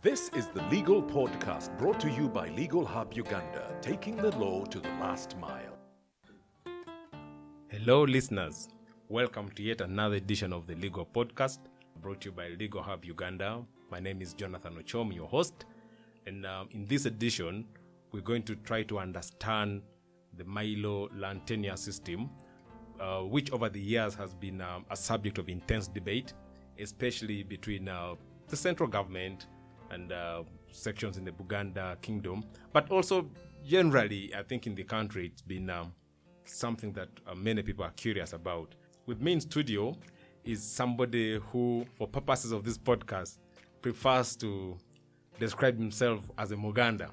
This is the Legal Podcast brought to you by Legal Hub Uganda, taking the law to the last mile. Hello, listeners. Welcome to yet another edition of the Legal Podcast brought to you by Legal Hub Uganda. My name is Jonathan Ochom, your host. And um, in this edition, we're going to try to understand the Mailo land tenure system, uh, which over the years has been um, a subject of intense debate, especially between uh, the central government and uh, sections in the Buganda kingdom, but also generally, I think in the country, it's been um, something that uh, many people are curious about. With me in studio is somebody who, for purposes of this podcast, prefers to describe himself as a Muganda.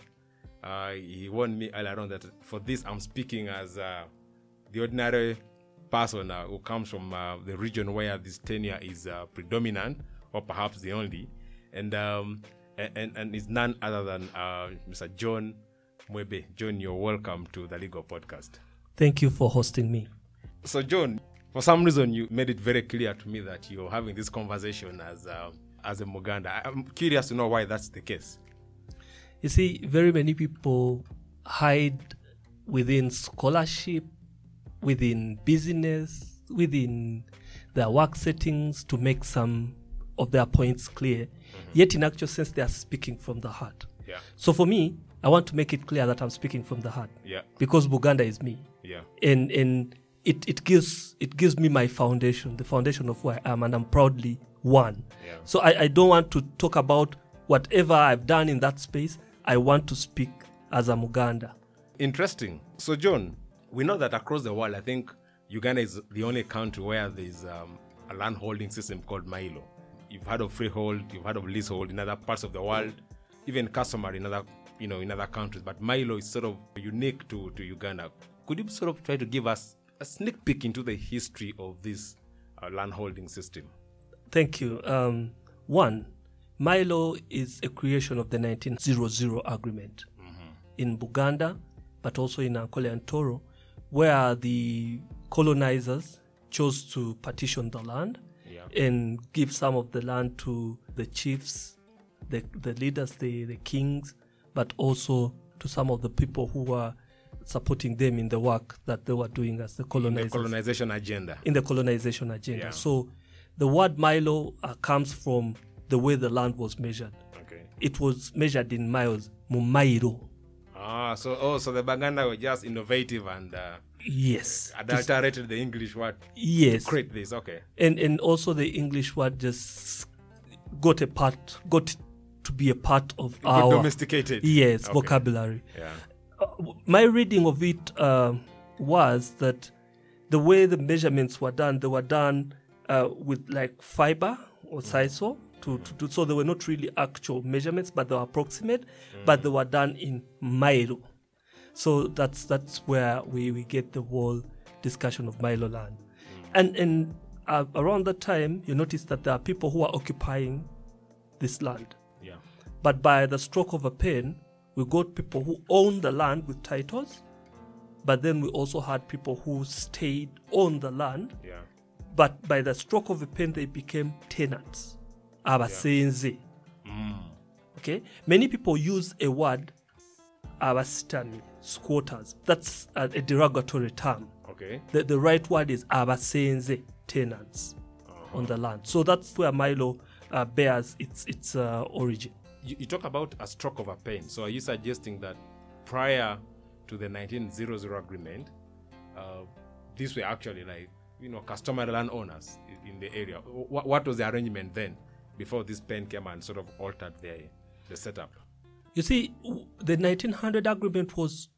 Uh, he warned me earlier on that for this, I'm speaking as uh, the ordinary person uh, who comes from uh, the region where this tenure is predominant, or perhaps the only, and um, and and is none other than uh, Mr. John Mwebe. John, you're welcome to the Legal Podcast. Thank you for hosting me. So, John, for some reason, you made it very clear to me that you're having this conversation as uh, as a Muganda. I'm curious to know why that's the case. You see, very many people hide within scholarship, within business, within their work settings to make some of their points clear. Yet, in actual sense, they are speaking from the heart. Yeah, So, for me, I want to make it clear that I'm speaking from the heart yeah, because Buganda is me. yeah, and and it, it gives it gives me my foundation, the foundation of who I am, and I'm proudly one. Yeah. So I, I don't want to talk about whatever I've done in that space. I want to speak as a Muganda. Interesting. So, John, we know that across the world, I think Uganda is the only country where there's um, a land holding system called Mailo. You've heard of freehold, you've heard of leasehold in other parts of the world, even customary in other, you know, in other countries. But Mailo is sort of unique to, to Uganda. Could you sort of try to give us a sneak peek into the history of this uh, land holding system? Thank you. Um, one, Mailo is a creation of the 1900 agreement in Buganda, but also in Ankole and Toro, where the colonizers chose to partition the land. And give some of the land to the chiefs, the, the leaders, the, the kings, but also to some of the people who were supporting them in the work that they were doing as the The colonization agenda. in the colonization agenda. Yeah. So the word Mailo uh, comes from the way the land was measured. Okay. It was measured in miles, mumairo. Ah, so oh, so the Baganda were just innovative and uh, Yes. adulterated the English word Yes. create this. Okay. And and also the English word just got a part got to be a part of Got our domesticated. yes Okay. vocabulary. Yeah. Uh, my reading of it uh, was that the way the measurements were done, they were done uh, with like fiber or sisal to, to do so. They were not really actual measurements, but they were approximate, but they were done in Mailo. So that's that's where we, we get the whole discussion of Mailo land. And and uh, around that time, you notice that there are people who are occupying this land. Yeah. But by the stroke of a pen, we got people who owned the land with titles, but then we also had people who stayed on the land, Yeah. but by the stroke of a pen, they became tenants. Abasenze. Okay? Many people use a word, abasitami, squatters. That's a, a derogatory term. Okay. The, the right word is abasenze, tenants on the land. So that's where Mailo uh, bears its, its uh, origin. You, you talk about a stroke of a pen. So are you suggesting that prior to the 1900 agreement, uh, these were actually like you know customary landowners in the area? What, what was the arrangement then before this pen came and sort of altered the the setup? You see, the 1900 agreement was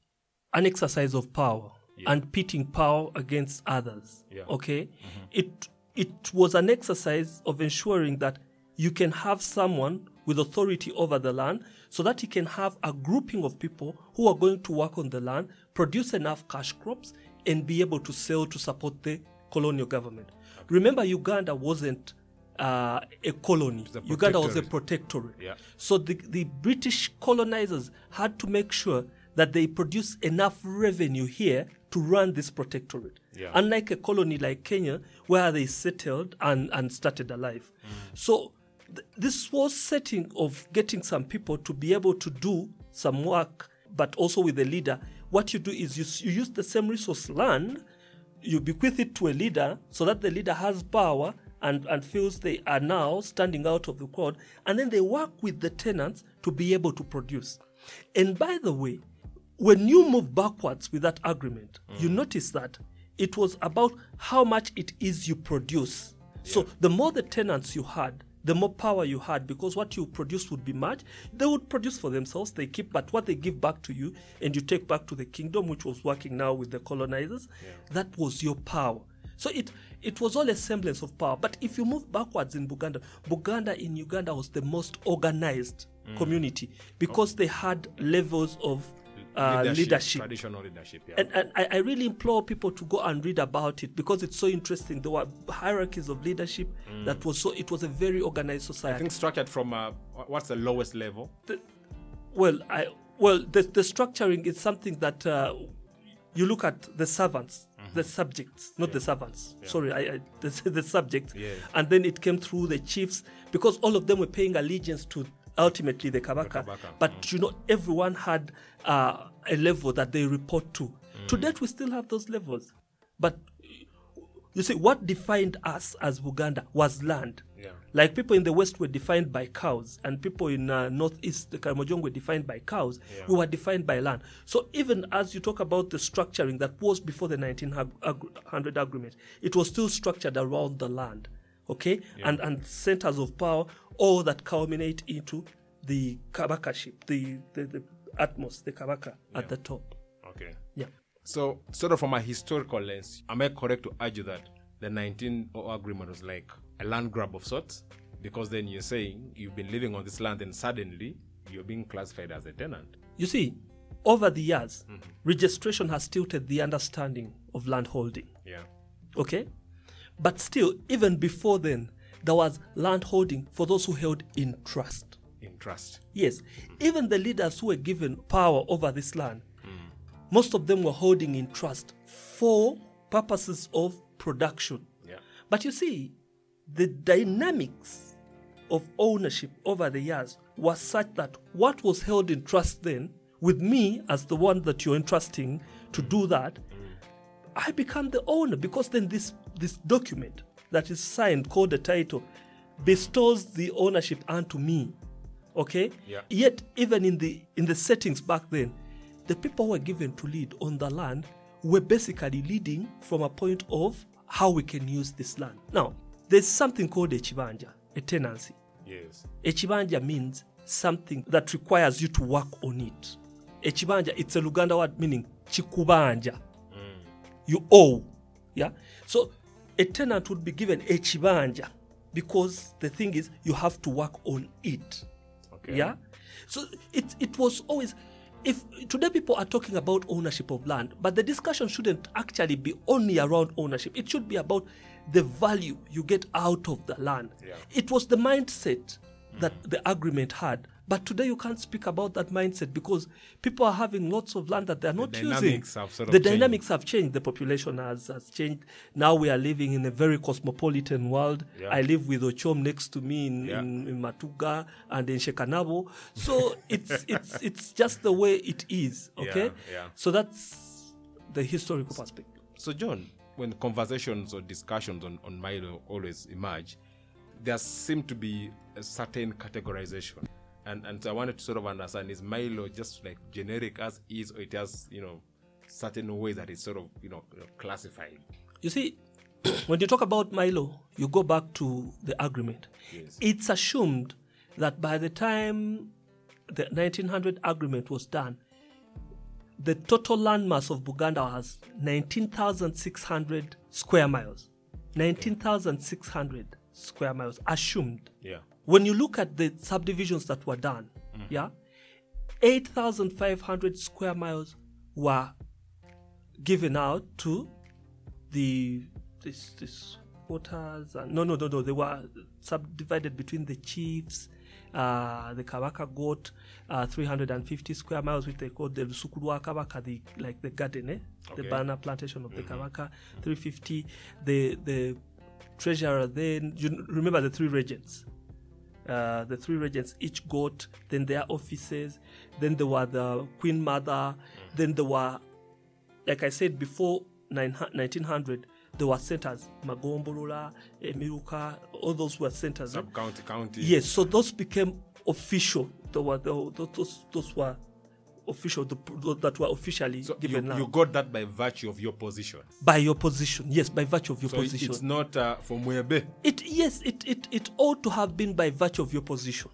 an exercise of power Yeah. and pitting power against others. Yeah. Okay, it it was an exercise of ensuring that you can have someone with authority over the land, so that you can have a grouping of people who are going to work on the land, produce enough cash crops, and be able to sell to support the colonial government. Remember, Uganda wasn't uh, a colony. a Uganda was a protectorate. protectorate. Yeah. So the, the British colonizers had to make sure that they produce enough revenue here to run this protectorate. Yeah. Unlike a colony like Kenya, where they settled and, and started a life. Mm. So th- this was setting of getting some people to be able to do some work, but also with the leader. What you do is you, you use the same resource land, you bequeath it to a leader so that the leader has power and, and feels they are now standing out of the crowd, and then they work with the tenants to be able to produce. And by the way, when you move backwards with that agreement, you mm. notice that it was about how much it is you produce. So the more the tenants you had, the more power you had because what you produce would be much. They would produce for themselves, they keep, but what they give back to you and you take back to the kingdom, which was working now with the colonizers, that was your power. So it it was all a semblance of power. But if you move backwards in Buganda, Buganda in Uganda was the most organized mm. community because they had levels of uh, leadership. traditional leadership. Yeah. And, and I, I really implore people to go and read about it because it's so interesting. There were hierarchies of leadership that was so. It was a very organized society. I think structured from uh, what's the lowest level? well, I well the the structuring is something that uh, you look at the servants, the subjects, not the servants. Sorry, I, I the, the subjects, Yeah. and then it came through the chiefs because all of them were paying allegiance to ultimately the kabaka. Kabaka, But you know, everyone had uh, a level that they report to. To date, we still have those levels, but you see, what defined us as Buganda was land. Yeah. Like people in the West were defined by cows, and people in uh, Northeast, the Karamojong, were defined by cows. We were defined by land. So even as you talk about the structuring that was before the 1900 agreement, it was still structured around the land, okay, and and centers of power, all that culminate into the kabakaship, the the, the atmos, the kabaka at the top. Okay. Yeah. So, sort of from a historical lens, am I correct to argue that the 1900 agreement was like a land grab of sorts? Because then you're saying you've been living on this land and suddenly you're being classified as a tenant. You see, over the years, mm-hmm. registration has tilted the understanding of landholding. Yeah. Okay? But still, even before then, there was land holding for those who held in trust. In trust. Yes, even the leaders who were given power over this land, mm. most of them were holding in trust for purposes of production. Yeah. But you see, the dynamics of ownership over the years was such that what was held in trust then, with me as the one that you're entrusting to do that, mm. I become the owner because then this this document that is signed called the title bestows the ownership unto me. Okay? Yeah. Yet even in the in the settings back then, the people who were given to lead on the land were basically leading from a point of how we can use this land. Now, there's something called a chibanja, a tenancy. Yes. A chibanja means something that requires you to work on it. A chibanja, it's a Luganda word meaning chikubanja. Mm. You owe. Yeah? So a tenant would be given a chibanja because the thing is you have to work on it. Okay. Yeah? So it, it was always if today people are talking about ownership of land, but the discussion shouldn't actually be only around ownership. It should be about the value you get out of the land. Yeah. It was the mindset that mm-hmm. the agreement had. But today you can't speak about that mindset because people are having lots of land that they're not using. have sort of the changed. dynamics have changed. The population has, has changed. Now we are living in a very cosmopolitan world. Yeah. I live with Ochom next to me in, Yeah. in, in Matuga and in Shekanabo. So it's it's it's just the way it is. Okay. Yeah. So that's the historical perspective. So, John, when conversations or discussions on, on Mailo always emerge, there seem to be a certain categorization. And, and so I wanted to sort of understand is Mailo just like generic as is, or it has, you know, certain ways that it's sort of, you know, you know, classified? You see, when you talk about Mailo, you go back to the agreement. Yes. It's assumed that by the time the 1900 agreement was done, the total landmass of Buganda was 19,600 square miles. 19,600 square miles assumed. Yeah. When you look at the subdivisions that were done, yeah, 8,500 square miles were given out to the this this quarters and no no no no they were subdivided between the chiefs uh, the Kabaka got uh, 350 square miles, which they call the Sukurwa Kabaka, the like the garden, eh? the Okay. banana plantation of the Kabaka. 350. The the treasurer then you remember the three regents, Uh, the three regents each got then their offices. Then there were the Queen Mother. Then there were, like I said before, 900 1900, there were centers. Magombolola, Emiruka, all those were centers. Sub county, county. Yes, so those became official. There were those, those were official, the, that were officially So you, given now you got that by virtue of your position. by your position. Yes, by virtue of your So position. it's not uh, for Mwebe. It yes, it, it it ought to have been by virtue of your position.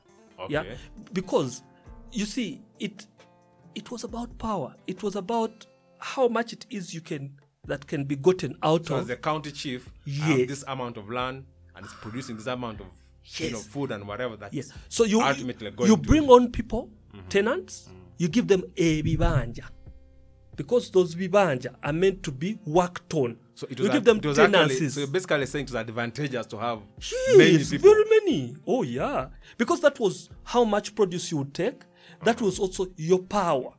Yeah, Okay. because you see, it it was about power. It was about how much it is you can that can be gotten out So as the county chief, um, Yes. have this amount of land and it's producing this amount of you know food and whatever that Yes. So you ultimately going you bring on people, mm-hmm. tenants. Mm-hmm. You give them a bibanja, because those bibanja are meant to be worked on. So it you give them it was actually, so you're basically saying it's advantageous to have many Yes, people. very many. Oh yeah, because that was how much produce you would take. That was also your power.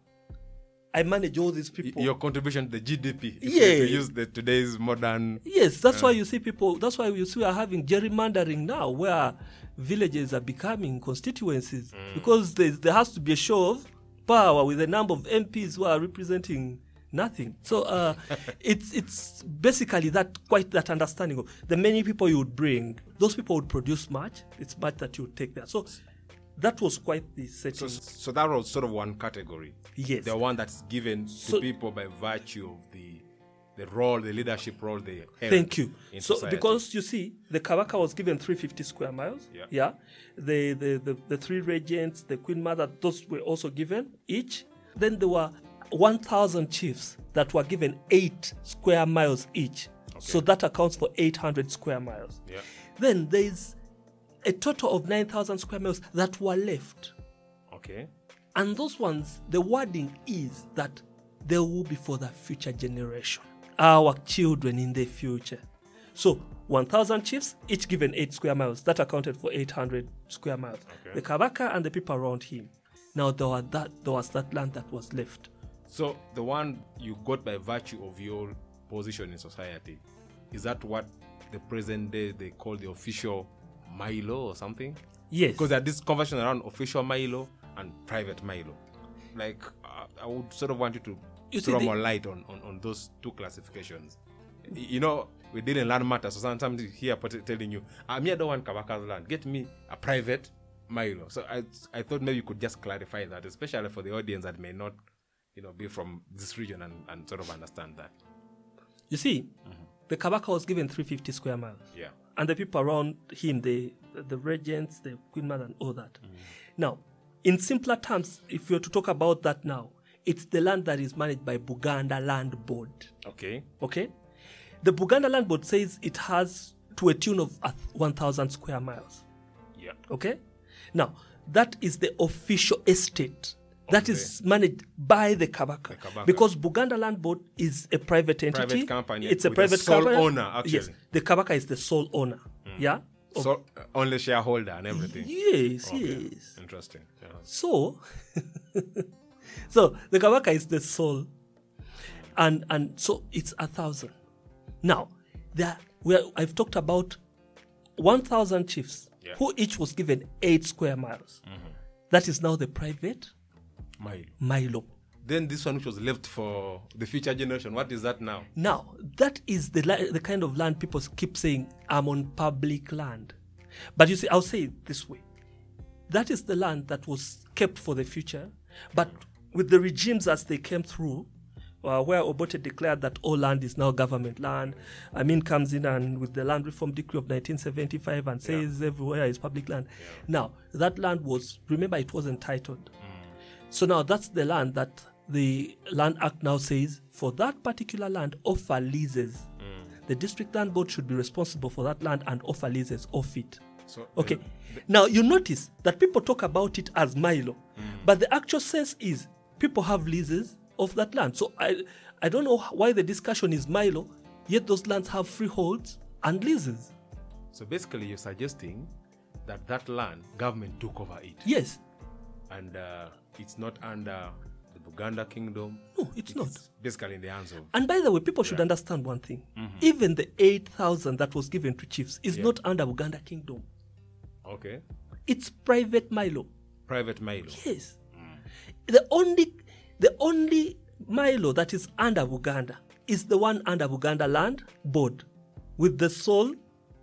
I manage all these people. Your contribution to the GDP. Yeah. you use the today's modern. yes, that's why you see people. That's why you see we are having gerrymandering now, where villages are becoming constituencies Mm. because there, there has to be a show of power with a number of MPs who are representing nothing. So uh, it's it's basically that quite that understanding of the many people you would bring. Those people would produce much. It's much that you would take there. So that was quite the setting. So, so that was sort of one category. Yes. The one that's given So- to people by virtue of the the role, the leadership role they held. Thank you. So society. because you see, the Kabaka was given 350 square miles. Yeah. The, the the the three regents, the Queen Mother, those were also given each. Then there were 1,000 chiefs that were given eight square miles each. So that accounts for 800 square miles. Yeah. Then there is a total of 9,000 square miles that were left. Okay. And those ones, the wording is that they will be for the future generation, our children in the future. So 1,000 chiefs, each given 8 square miles. That accounted for 800 square miles. Okay. The Kabaka and the people around him. Now there, were that, there was that land that was left. So the one you got by virtue of your position in society, is that what the present day they call the official Mailo or something? Yes. Because there's this conversation around official Mailo and private Mailo. Like, uh, I would sort of want you to You throw more light on, on, on those two classifications. You know, we did in land matters, so sometimes you hear pot- telling you, ah, I'm here, don't want Kabaka's land. Get me a private Mailo. So I, I thought maybe you could just clarify that, especially for the audience that may not, you know, be from this region and, and sort of understand that. You see, mm-hmm. the Kabaka was given 350 square miles. Yeah. and the people around him, the the regents, the queen mother, and all that. Mm-hmm. Now, in simpler terms, if you're to talk about that now, it's the land that is managed by Buganda Land Board. Okay. Okay, the Buganda Land Board says it has to a tune of 1,000 square miles. Yeah. Okay, now that is the official estate. That is managed by the Kabaka. Kabaka. because Buganda Land Board is a private entity. Private company It's a private sole company. owner, actually. Yes, the Kabaka is the sole owner. Yeah. Of- So uh, only shareholder and everything. Yes, Okay. yes. Interesting. Yeah. So, so the Kabaka is the soul, and and so it's a thousand. Now, there we are, I've talked about one thousand chiefs Yeah. who each was given eight square miles. Mm-hmm. That is now the private Mailo. Mailo. Then this one which was left for the future generation, what is that now? Now, that is the, li- the kind of land people keep saying, I'm on public land. But you see, I'll say it this way that is the land that was kept for the future. But with the regimes as they came through, uh, where Obote declared that all land is now government land, Amin comes in and with the Land Reform Decree of 1975 and says everywhere is public land. Now, that land was, remember, it wasn't titled. Mm. So now that's the land that the Land Act now says for that particular land offer leases. Mm. The district land board should be responsible for that land and offer leases of it. So uh, Okay. Now you notice that people talk about it as Mailo, mm. but the actual sense is people have leases of that land. So I I don't know why the discussion is Mailo, yet those lands have freeholds and leases. So basically, you're suggesting that that land government took over it, Yes. and uh, it's not under the Buganda kingdom. No, it's not. Basically, in the hands of. And by the way, people should understand one thing. Even the 8,000 that was given to chiefs is Yeah. not under Buganda Kingdom. Okay. It's private Mailo. Private Mailo. Yes. The only the only Mailo that is under Buganda is the one under Buganda Land Board with the sole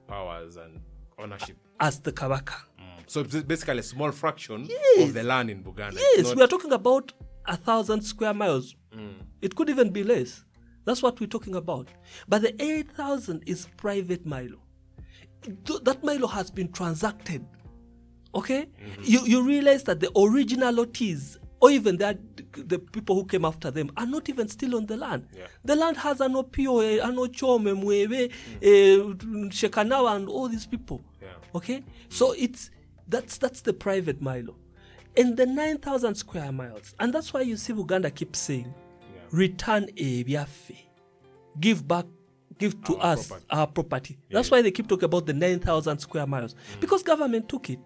Powers and ownership. as the Kabaka. Mm. So it's basically a small fraction Yes. of the land in Buganda. Yes, not- we are talking about a thousand square miles. Mm. It could even be less. That's what we're talking about. But the 8,000 is private Mailo. That Mailo has been transacted. Okay? Mm-hmm. You, you realize that the original lotees, or even that the people who came after them, are not even still on the land. Yeah. The land has an Opio, eh, an Ochome, Mwebe, eh, Shekanawa, and all these people. Yeah. Okay, so it's that's that's the private Mailo, and the nine thousand square miles, and that's why you see Uganda keep saying, Yeah. return a biafe, give back, give to Our us property. our property. That's why they keep talking about the nine thousand square miles because government took it,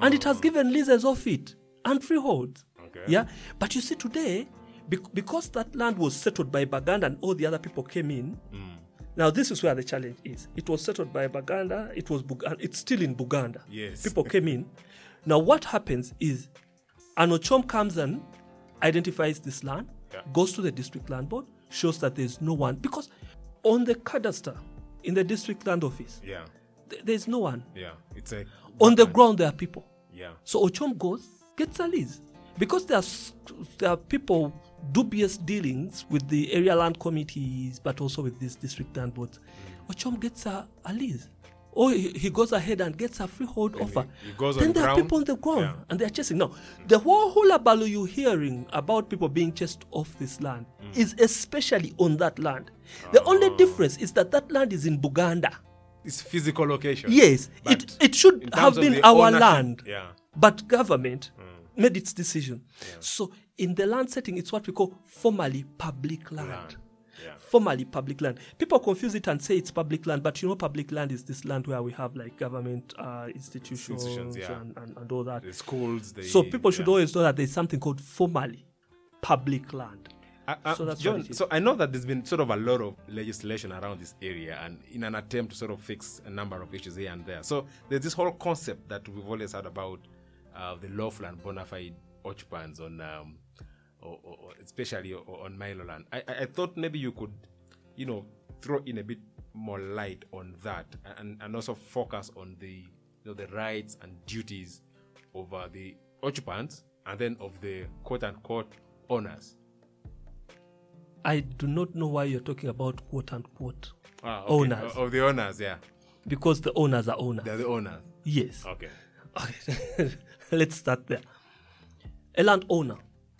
and it has given leases of it and freeholds. Okay. Yeah, but you see today, bec- because that land was settled by Baganda and all the other people came in. Mm. Now this is where the challenge is. It was settled by Baganda. It was Buganda. It's still in Buganda. Yes. People came in. Now what happens is, an Ochom comes and identifies this land, Yeah. goes to the district land board, shows that there's no one because on the cadastre in the district land office Yeah. th- there's no one. Yeah. It's a On the ground there are people. Yeah. So Ochom goes, gets a lease. Because there are, there are people, dubious dealings with the area land committees, but also with these district land boards. Ochom gets a, a lease. Or he, he goes ahead and gets a freehold offer. he goes then there are people on the ground Yeah. and they're chasing. Now, the whole hullabaloo you're hearing about people being chased off this land Mm. is especially on that land. The only Oh. difference is that that land is in Buganda. It's physical location. Yes, it, it should have been our ownership- land. Yeah. But government made its decision. So in the land setting, it's what we call formally public land. Land. Yeah. Formally public land. People confuse it and say it's public land, but you know, public land is this land where we have like government uh, institutions, Institutions, yeah. and, and, and all that. The schools. The, so people should yeah. always know that there's something called formally public land. I, I, So that's John, so I know that there's been sort of a lot of legislation around this area, and in an attempt to sort of fix a number of issues here and there. So there's this whole concept that we've always had about uh, the lawful and bona fide occupants on, um, or, or, or especially on Mailo land. I, I, thought maybe you could, you know, throw in a bit more light on that, and, and also focus on the, you know, the rights and duties of uh, the occupants, and then of the quote unquote owners. I do not know why you're talking about quote unquote Ah, okay. Owners. Of the owners, yeah. because the owners are owners. They're the owners. Yes. Okay. Okay. Let's start there. A landowner,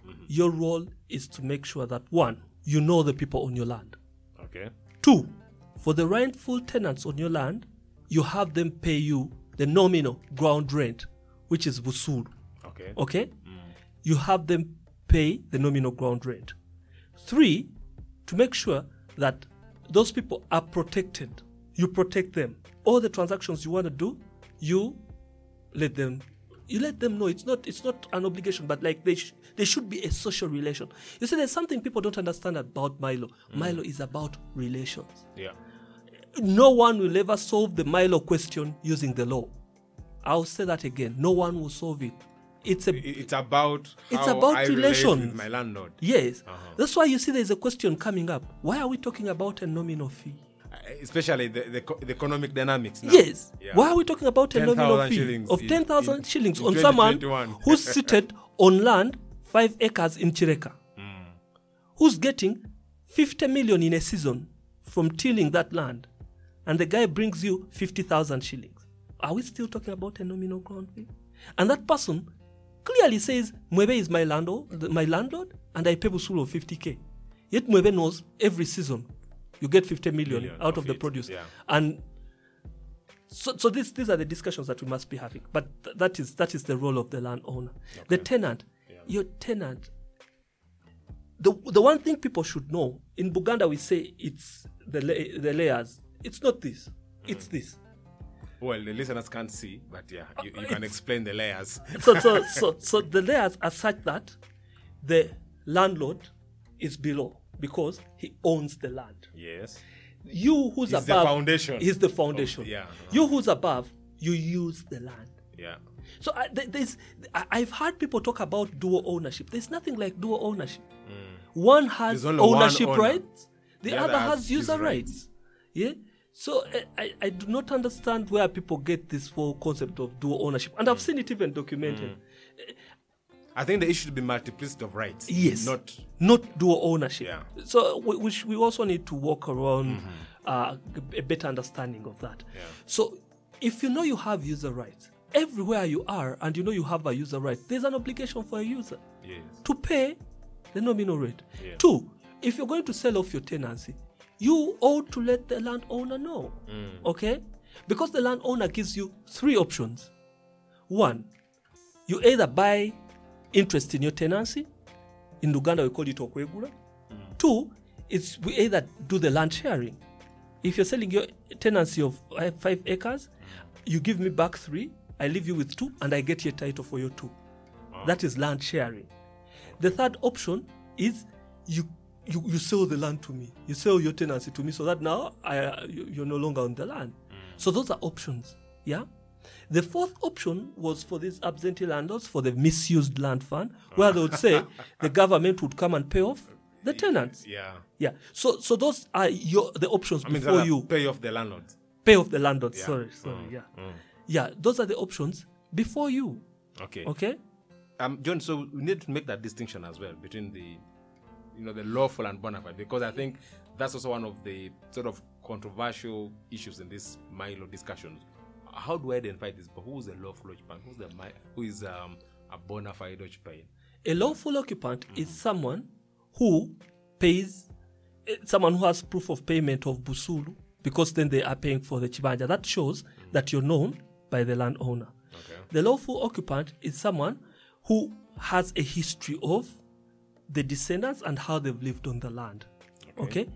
Mm-hmm. your role is to make sure that one, you know the people on your land. Okay. Two, for the rightful tenants on your land, you have them pay you the nominal ground rent, which is busuru. Okay. Okay? You have them pay the nominal ground rent. Three, to make sure that those people are protected. You protect them. All the transactions you want to do, you let them you let them know it's not it's not an obligation but like they sh- they should be a social relation you see there's something people don't understand about mailo mailo is about relations Yeah. no one will ever solve the Mailo question using the law. I'll say that again. No one will solve it. It's a It's about It's about I relations. with my landlord. yes. Uh-huh. That's why you see there's a question coming up. Why are we talking about a nominal fee? Uh, Especially the, the, the economic dynamics now. Yes. Yeah. Why are we talking about a 10,000 nominal fee of ten thousand shillings in on someone who's seated on land five acres in Chireka, Hmm. who's getting fifty million in a season from tilling that land, and the guy brings you fifty thousand shillings? Are we still talking about a nominal ground fee? And that person clearly says Mwebe is my landlord, my landlord, and I pay Busulu of fifty k. Yet Mwebe knows every season you get fifty million Million out of of the it, produce, yeah. and so, so this, these are the discussions that we must be having. But th- that is that is the role of the landowner. The tenant, your tenant. The the one thing people should know in Buganda we say it's the la- the layers. It's not this. Mm. It's this. Well, the listeners can't see, but yeah, you, you can explain the layers. So so so so the layers are such that the landlord is below because he owns the land. Yes. You who's He's the foundation He's the foundation. of- yeah. You who's above, you use the land. Yeah. So I, th- there's, I, I've heard people talk about dual ownership. There's nothing like dual ownership. Mm. One has only one ownership rights, the, The other, other has user rights. rights. Yeah. So I, I, I do not understand where people get this whole concept of dual ownership, and Mm. I've seen it even documented. Mm. Eh, I think the issue should be multiplicity of rights. Yes. Not not dual ownership. Yeah. So we, we, sh- we also need to walk around uh, a better understanding of that. Yeah. So if you know you have user rights everywhere you are, and you know you have a user right, there's an obligation for a user yes. to pay the nominal rate. Yeah. Two, if you're going to sell off your tenancy, you ought to let the landowner know. Okay? Because the landowner gives you three options. One, you either buy interest in your tenancy. In Uganda, we call it okwegula. Mm. Two, it's we either do the land sharing. If you're selling your tenancy of five acres, mm. you give me back three, I leave you with two, and I get your title for your two. That is land sharing. The third option is you, you you sell the land to me. You sell your tenancy to me, so that now I you- you're no longer on the land. Mm. So those are options. Yeah. The fourth option was for these absentee landlords for the misused land fund, where they would say the government would come and pay off the tenants. Yeah. Yeah. So so those are your the options I mean, before you pay off the landlord. pay off the landlord. Yeah. Sorry, sorry. Mm, Yeah. mm. Yeah. Those are the options before you. Okay. Okay. Um, John, so we need to make that distinction as well between the, you know, the lawful and bona fide, because I think that's also one of the sort of controversial issues in this Mailo discussions. How do I identify this? But who's a lawful occupant? Who's the who is um, a bona fide occupant? A lawful occupant is someone who pays, eh, someone who has proof of payment of busulu, because then they are paying for the chibanja. That shows that you're known by the landowner. Okay. The lawful occupant is someone who has a history of the descendants and how they've lived on the land. Okay.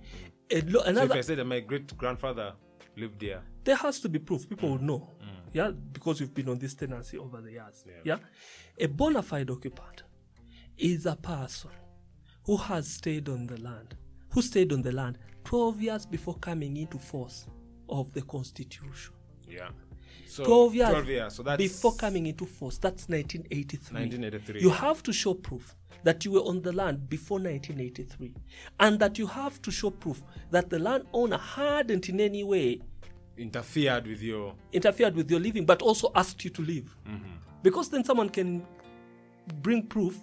A lo- So if I say that my great grandfather lived there, there has to be proof. People would know. Mm. Yeah, because you've been on this tenancy over the years. Yeah. Yeah. A bona fide occupant is a person who has stayed on the land, who stayed on the land 12 years before coming into force of the constitution. yeah. So 12 years, 12 years. So that's before coming into force. That's 1983. 1983. You have to show proof that you were on the land before 1983, and that you have to show proof that the landowner hadn't in any way interfered with your. interfered with your living, but also asked you to leave. Mm-hmm. Because then someone can bring proof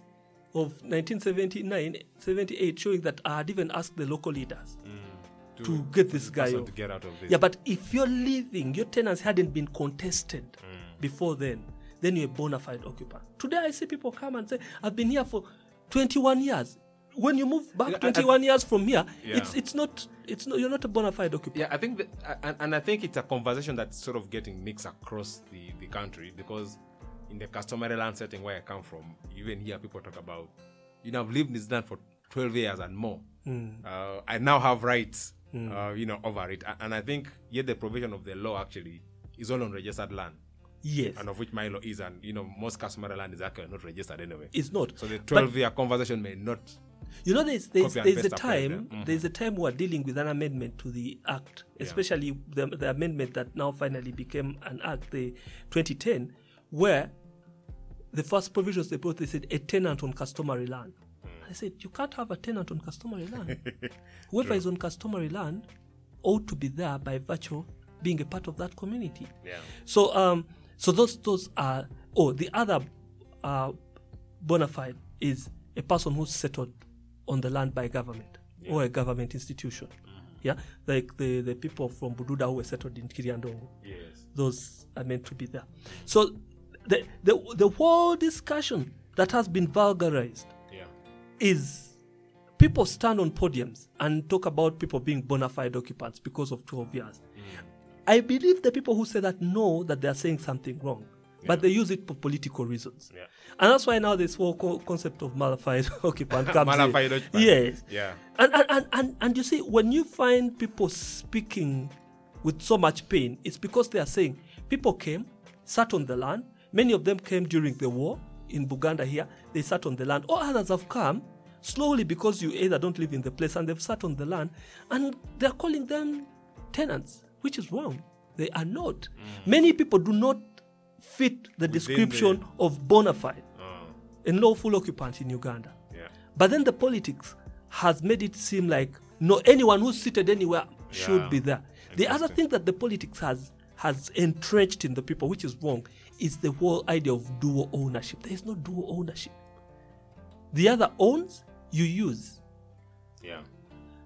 of 1979, 78, showing that I had even asked the local leaders mm. to, get this guy off. to get out of this. Yeah, but if your living, your tenants hadn't been contested mm. before then, then you're a bona fide occupant. Today I see people come and say, I've been here for 21 years. When you move back Yeah, I- 21 years from here, Yeah. it's it's not it's not you're not a bona fide occupant. Yeah, I think that, and, and I think it's a conversation that's sort of getting mixed across the, the country because in the customary land setting where I come from, you even hear people talk about, you know, I've lived in this land for 12 years and more. Uh, I now have rights, uh, you know, over it. And I think yet the provision of the law actually is all on registered land, Yes, and of which my law is, and you know, most customary land is actually not registered anyway. it's not. So the But- 12 year conversation may not. You know, there's there's, there's a paste applies there. time Mhm. there's a time we're dealing with an amendment to the act, especially the, the amendment that now finally became an act, the 2010, where the first provisions they brought they said a tenant on customary land. I said you can't have a tenant on customary land. Whoever is on customary land ought to be there by virtue of being a part of that community. Yeah. So um so those those are oh the other uh bona fide is a person who's settled on the land by government or a government institution. Mm-hmm. Yeah, like the, the people from Bududa who were settled in Kiryandongo. Yes. Those are meant to be there. So the the the whole discussion that has been vulgarized Yeah. is people stand on podiums and talk about people being bona fide occupants because of 12 years. Mm. I believe the people who say that know that they are saying something wrong, but they use it for political reasons. Yeah. And that's why now this whole co- concept of mala fide occupant comes in. Mala fide occupant. Yes. Yeah. And, and, and, and, and you see, when you find people speaking with so much pain, it's because they are saying people came, sat on the land. Many of them came during the war in Buganda here. They sat on the land. Or others have come slowly because you either don't live in the place and they've sat on the land and they're calling them tenants, which is wrong. They are not. Mm. Many people do not fit the the- description of bona fide Uh, and lawful occupant in Uganda. yeah. But then the politics has made it seem like no anyone who's seated anywhere should be there. The other thing that the politics has has entrenched in the people, which is wrong, is the whole idea of dual ownership. There is no dual ownership. The other owns, you use. Yeah.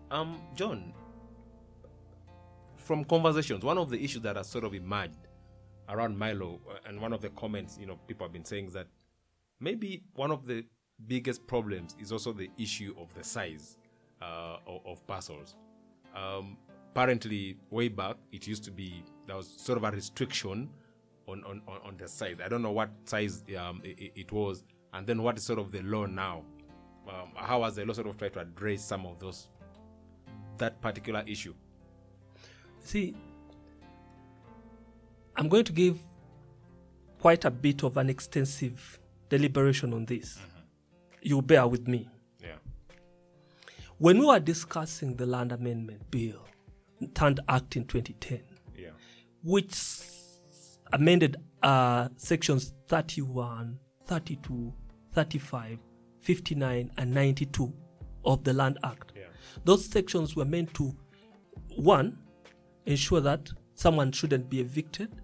Um, John, from conversations, one of the issues that has sort of emerged around Mailo, uh, and one of the comments, you know, people have been saying is that maybe one of the biggest problems is also the issue of the size uh, of, parcels. Um, apparently, way back, it used to be there was sort of a restriction on on, on, on the size. I don't know what size um, it, it was, and then what is sort of the law now. Um, how has the law sort of tried to address some of those that particular issue? See, I'm going to give quite a bit of an extensive deliberation on this. You bear with me. Yeah. When we were discussing the Land Amendment Bill, turned Act in 2010, Yeah. which amended uh, sections 31, 32, 35, 59, and 92 of the Land Act. Yeah. Those sections were meant to, one, ensure that someone shouldn't be evicted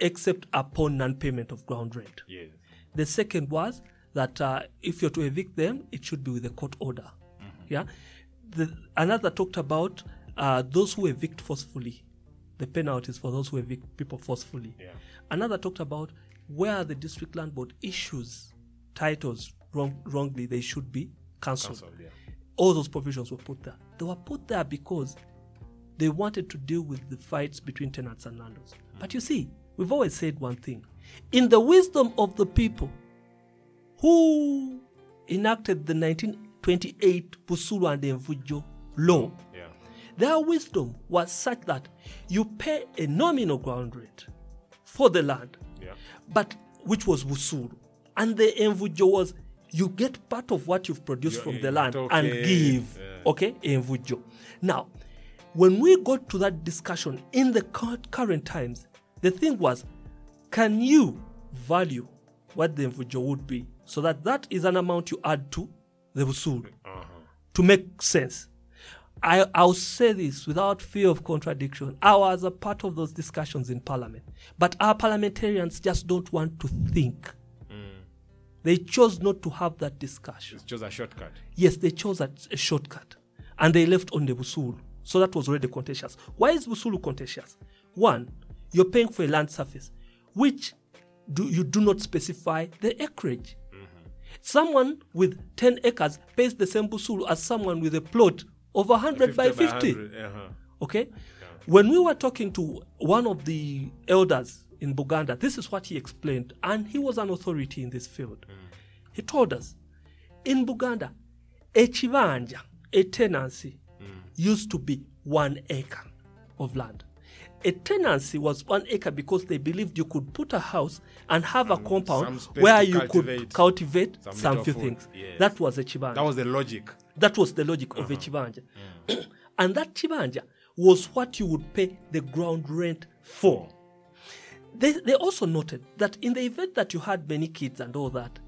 except upon non payment of ground rent. Yes. The second was that uh, if you're to evict them, it should be with a court order. Yeah. The, another talked about uh, those who evict forcefully, the penalties for those who evict people forcefully. Yeah. Another talked about where the district land board issues titles wrong, wrongly, they should be cancelled. Cancelled, yeah. All those provisions were put there. They were put there because they wanted to deal with the fights between tenants and landlords. But you see, we've always said one thing. In the wisdom of the people who enacted the 1928 Busulu and Envujo law, Yeah. their wisdom was such that you pay a nominal ground rent for the land, Yeah. but which was Busulu. And the Envujo was you get part of what you've produced You- from the land get and give. yeah. Okay, Envujo. Now, when we got to that discussion in the current times, the thing was, can you value what the Envujo would be so that that is an amount you add to the Busulu? Uh-huh. to make sense. I, I'll say this without fear of contradiction. I was a part of those discussions in Parliament. But our parliamentarians just don't want to think. They chose not to have that discussion. They chose a shortcut. Yes, they chose a, a shortcut. And they left on the Busulu. So that was already contentious. Why is Busulu contentious? One, you're paying for a land surface, which do, you do not specify the acreage. Mm-hmm. Someone with 10 acres pays the same Busulu as someone with a plot of 100 by 50. 100, Uh-huh. Okay? When we were talking to one of the elders in Buganda, this is what he explained, and he was an authority in this field. Mm. He told us in Buganda, a chivanja, a tenancy, mm. used to be one acre of land. A tenancy was one acre because they believed you could put a house and have a mm, compound where you cultivate could cultivate some some, few food. things. Yes. That was a chivanja. That was the logic. That was the logic of a uh-huh. chibanja. and that chibanja was what you would pay the ground rent for. They, they also noted that in the event that you had many kids and all that,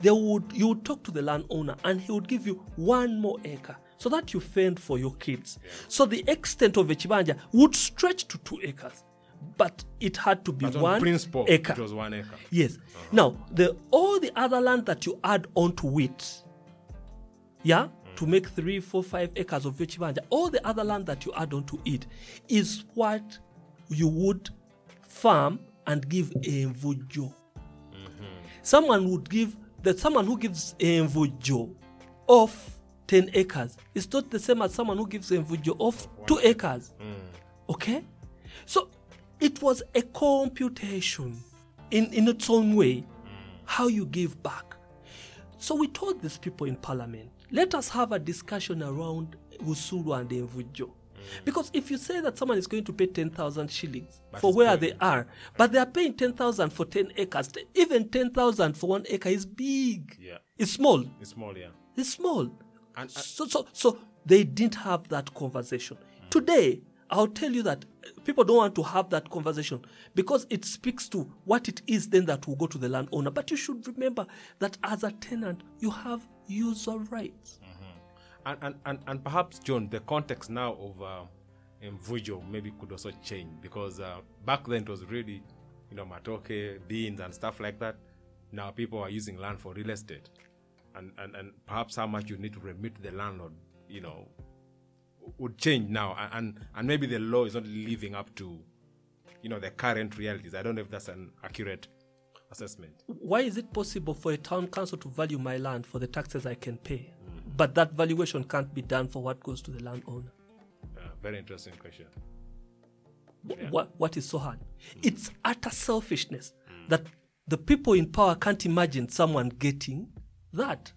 they would you would talk to the landowner and he would give you one more acre so that you fend for your kids. So the extent of a chibanja would stretch to two acres, but it had to be But on one principle, acre. it was one acre. Yes. Uh-huh. Now, the all the other land that you add onto it, yeah, to mm. make three, four, five acres of Vechibanja, all the other land that you add onto it is what you would farm and give a mvujo. Mm-hmm. Someone would give that someone who gives a mvujo of 10 acres is not the same as someone who gives a mvujo of 2 acres. Mm. Okay? So it was a computation in, in its own way mm. how you give back. So we told these people in parliament, let us have a discussion around Usuru and Envujo. Mm. Because if you say that someone is going to pay 10,000 shillings But for where paying- they are, but they are paying 10,000 for 10 acres, even 10,000 for one acre is big. Yeah. It's small. It's small, yeah. It's small. And- so, so, so they didn't have that conversation. Today, I'll tell you that people don't want to have that conversation because it speaks to what it is then that will go to the landowner. But you should remember that as a tenant, you have user rights. And, and, and, and perhaps, John, the context now of uh, Mvujo maybe could also change because uh, back then it was really, you know, matoke, beans, and stuff like that. Now people are using land for real estate. And, and, and perhaps how much you need to remit the landlord, you know, would change now. And, and, maybe the law is not living up to, you know, the current realities. I don't know if that's an accurate assessment. Why is it possible for a town council to value my land for the taxes I can pay, but that valuation can't be done for what goes to the landowner? Uh, very interesting question. Yeah. What, what is so hard? It's utter selfishness that the people in power can't imagine someone getting that.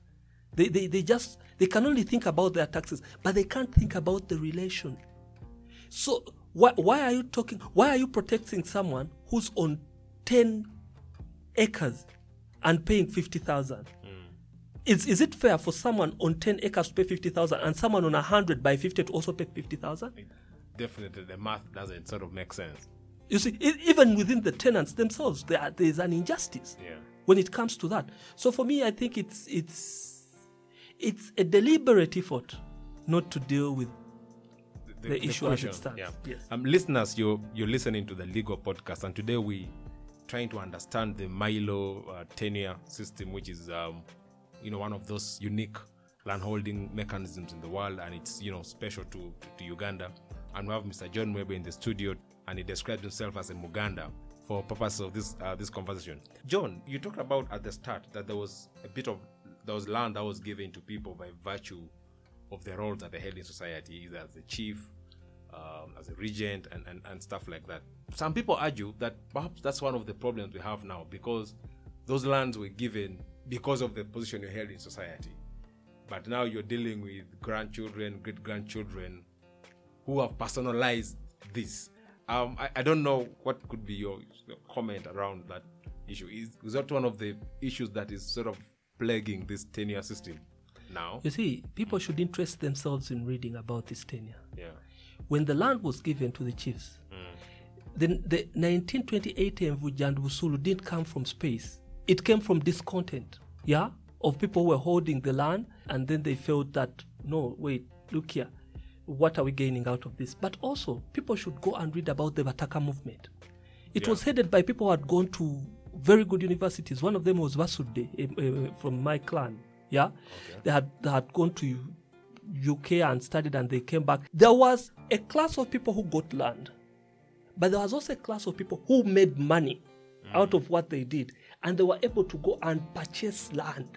They, they, they just, they can only think about their taxes, but they can't think about the relation. So why, why are you talking, why are you protecting someone who's on 10 acres and paying 50,000? Hmm. Is, is it fair for someone on 10 acres to pay 50,000 and someone on 100 by 50 to also pay 50,000? Definitely, the math doesn't sort of make sense. You see, even within the tenants themselves, there, are- there is an injustice Yeah. When it comes to that. So for me, I think it's it's it's a deliberate effort not to deal with the issue as it question, stands. Yeah. Yes. Um, listeners, you're you're listening to the legal podcast, and today we trying to understand the Mailo uh, tenure system, which is um, you know one of those unique landholding mechanisms in the world, and it's you know special to, to, to Uganda. And we have Mr. John Mwebe in the studio, and he describes himself as a Muganda for purpose of this uh, this conversation. John, you talked about at the start that there was a bit of there was land that was given to people by virtue of the roles that they held in society, either as the chief, um, as a regent, and, and, and stuff like that. Some people argue that perhaps that's one of the problems we have now because those lands were given because of the position you held in society. But now you're dealing with grandchildren, great grandchildren who have personalized this. Um, I, I don't know what could be your comment around that issue. Is, is that one of the issues that is sort of plaguing this tenure system now? You see, people should interest themselves in reading about this tenure. Yeah. When the land was given to the chiefs, the, the 1928 Mvuja and Busulu didn't come from space. It came from discontent, yeah, of people who were holding the land, and then they felt that, no, wait, look here, what are we gaining out of this? But also, people should go and read about the Bataka movement. It Yeah. was headed by people who had gone to very good universities. One of them was Vasude eh, eh, from my clan. Yeah, they had they had gone to UK and studied, and they came back. There was a class of people who got land, but there was also a class of people who made money out of what they did, and they were able to go and purchase land.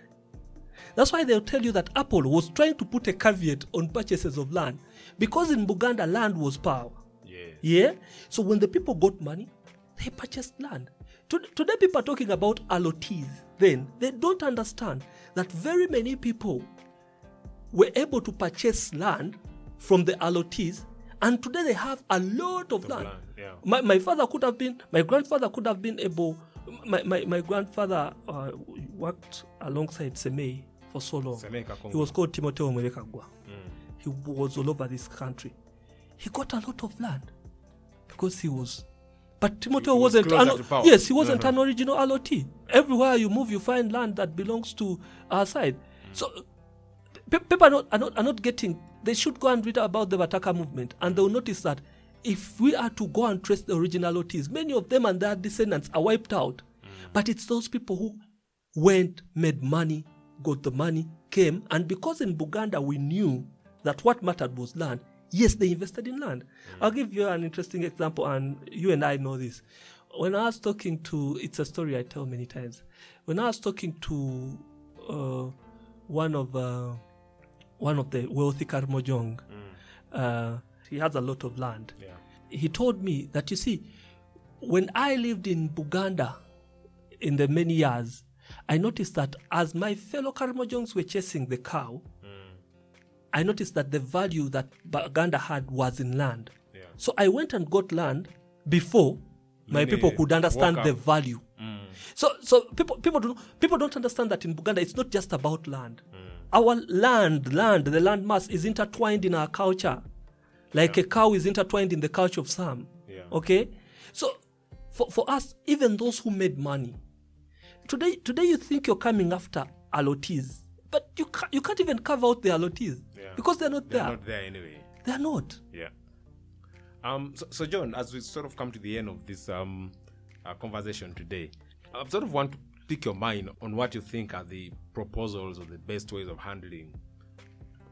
That's why they'll tell you that Apolo was trying to put a caveat on purchases of land because in Buganda land was power. Yes. Yeah. So when the people got money, they purchased land. To- Today, people are talking about allottees. Then they don't understand that very many people were able to purchase land from the allottees, and today they have a lot of land. land, yeah. My, my father could have been, my grandfather could have been able. My, my, my grandfather uh, worked alongside Semei for so long. He was called Timoteo Mwebekagwa. He was all over this country. He got a lot of land because he was. But Timoteo was wasn't. an- yes, he wasn't Uh-huh. an original allotee. Everywhere you move, you find land that belongs to our side. So people are not, are, not, are not getting. They should go and read about the Bataka movement, and they'll notice that if we are to go and trace the original allottees, many of them and their descendants are wiped out. But it's those people who went, made money, got the money, came, and because in Buganda we knew that what mattered was land, yes, they invested in land. I'll give you an interesting example, and you and I know this. When I was talking to, it's a story I tell many times. When I was talking to uh, one of uh, one of the wealthy Karamojong, uh, he has a lot of land. Yeah. He told me that you see, when I lived in Buganda in the many years, I noticed that as my fellow Karamojongs were chasing the cow, mm. I noticed that the value that Buganda had was in land. Yeah. So I went and got land before my Many people could understand the value. Mm. So, so people, people don't, people don't understand that in Buganda it's not just about land. Mm. Our land, land, the land mass is intertwined in our culture. like a cow is intertwined in the culture of some. Yeah. Okay? So for, for us, even those who made money, today today you think you're coming after allotees, but you can't, you can't even carve out the allotees Yeah. because they're not there. They're not there anyway. They're not. Yeah. Um. So, so, John, as we sort of come to the end of this um uh, conversation today, I sort of want to pick your mind on what you think are the proposals or the best ways of handling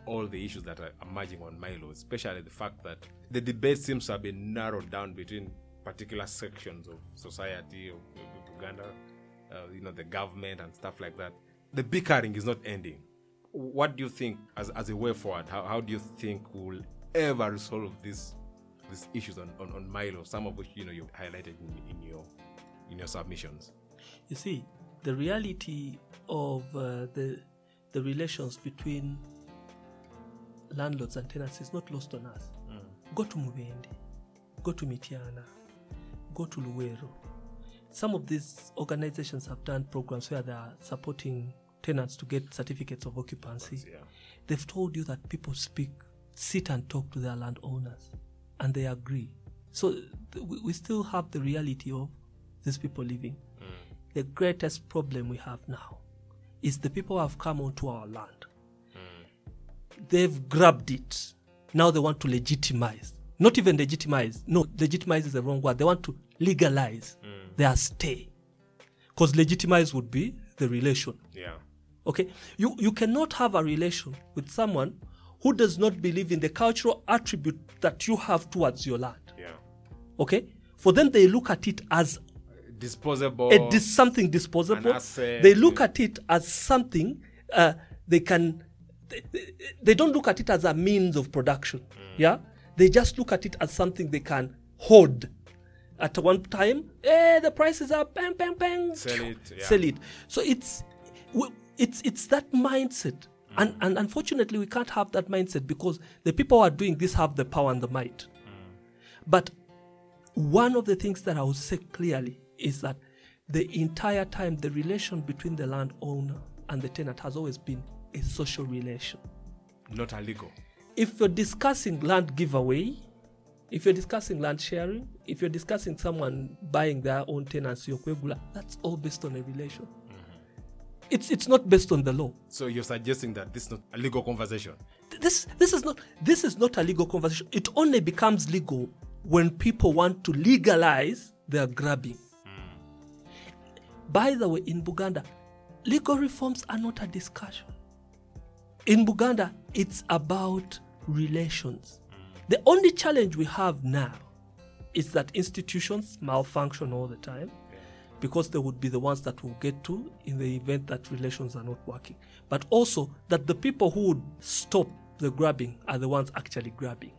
all the issues that are emerging on Mailo, especially the fact that the debate seems to have been narrowed down between particular sections of society of Uganda, uh, you know, the government and stuff like that. The bickering is not ending. What do you think, as, as a way forward, how, how do you think we'll ever resolve this these issues on, on, on Mailo, some of which you know you highlighted in, in your in your submissions? You see, the reality of uh, the the relations between landlords and tenants is not lost on us. Go to Mubende, go to Mityana, go to Luwero. Some of these organizations have done programs where they are supporting tenants to get certificates of occupancy. Yeah. They've told you that people speak, sit and talk to their landowners, and they agree. So th- we, still have the reality of these people living. Mm. The greatest problem we have now is the people who have come onto our land. Mm. They've grabbed it. Now they want to legitimize. Not even legitimize. No, legitimize is the wrong word. They want to legalize mm. Their stay. Because legitimize would be the relation. Yeah. Okay, you you cannot have a relation with someone who does not believe in the cultural attribute that you have towards your land. Yeah. Okay, for them they look at it as Disposable. a something disposable. They look at it as something uh, they can. They, they- they don't look at it as a means of production. Mm. Yeah, they just look at it as something they can hoard. At one time, eh, the price is up, bang, bang, bang, Sell it, yeah. sell it. So it's it's it's that mindset, and and unfortunately we can't have that mindset because the people who are doing this have the power and the might. But one of the things that I would say clearly is that the entire time the relation between the landowner and the tenant has always been a social relation. not illegal. If you're discussing land giveaway, if you're discussing land sharing, if you're discussing someone buying their own tenancy or kwegula, that's all based on a relation. Mm-hmm. It's it's not based on the law. So you're suggesting that this is not a legal conversation. This this is not this is not a legal conversation. It only becomes legal when people want to legalize their grabbing. Mm. By the way, in Buganda, legal reforms are not a discussion. In Buganda, it's about relations. The only challenge we have now is that institutions malfunction all the time because they would be the ones that will get to in the event that relations are not working. But also that the people who would stop the grabbing are the ones actually grabbing.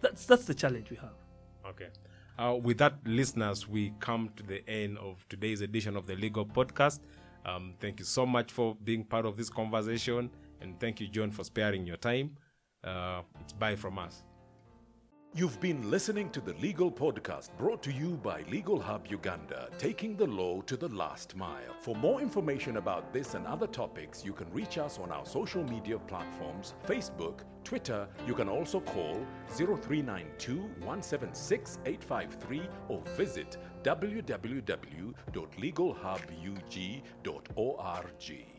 That's that's the challenge we have. Okay. Uh, with that, listeners, we come to the end of today's edition of the Legal Podcast. Um, thank you so much for being part of this conversation, and thank you, John, for sparing your time. Uh, it's bye from us. You've been listening to the Legal Podcast brought to you by Legal Hub Uganda, taking the law to the last mile. For more information about this and other topics, you can reach us on our social media platforms Facebook, Twitter. You can also call 0392 176 853 or visit www.legalhubug.org.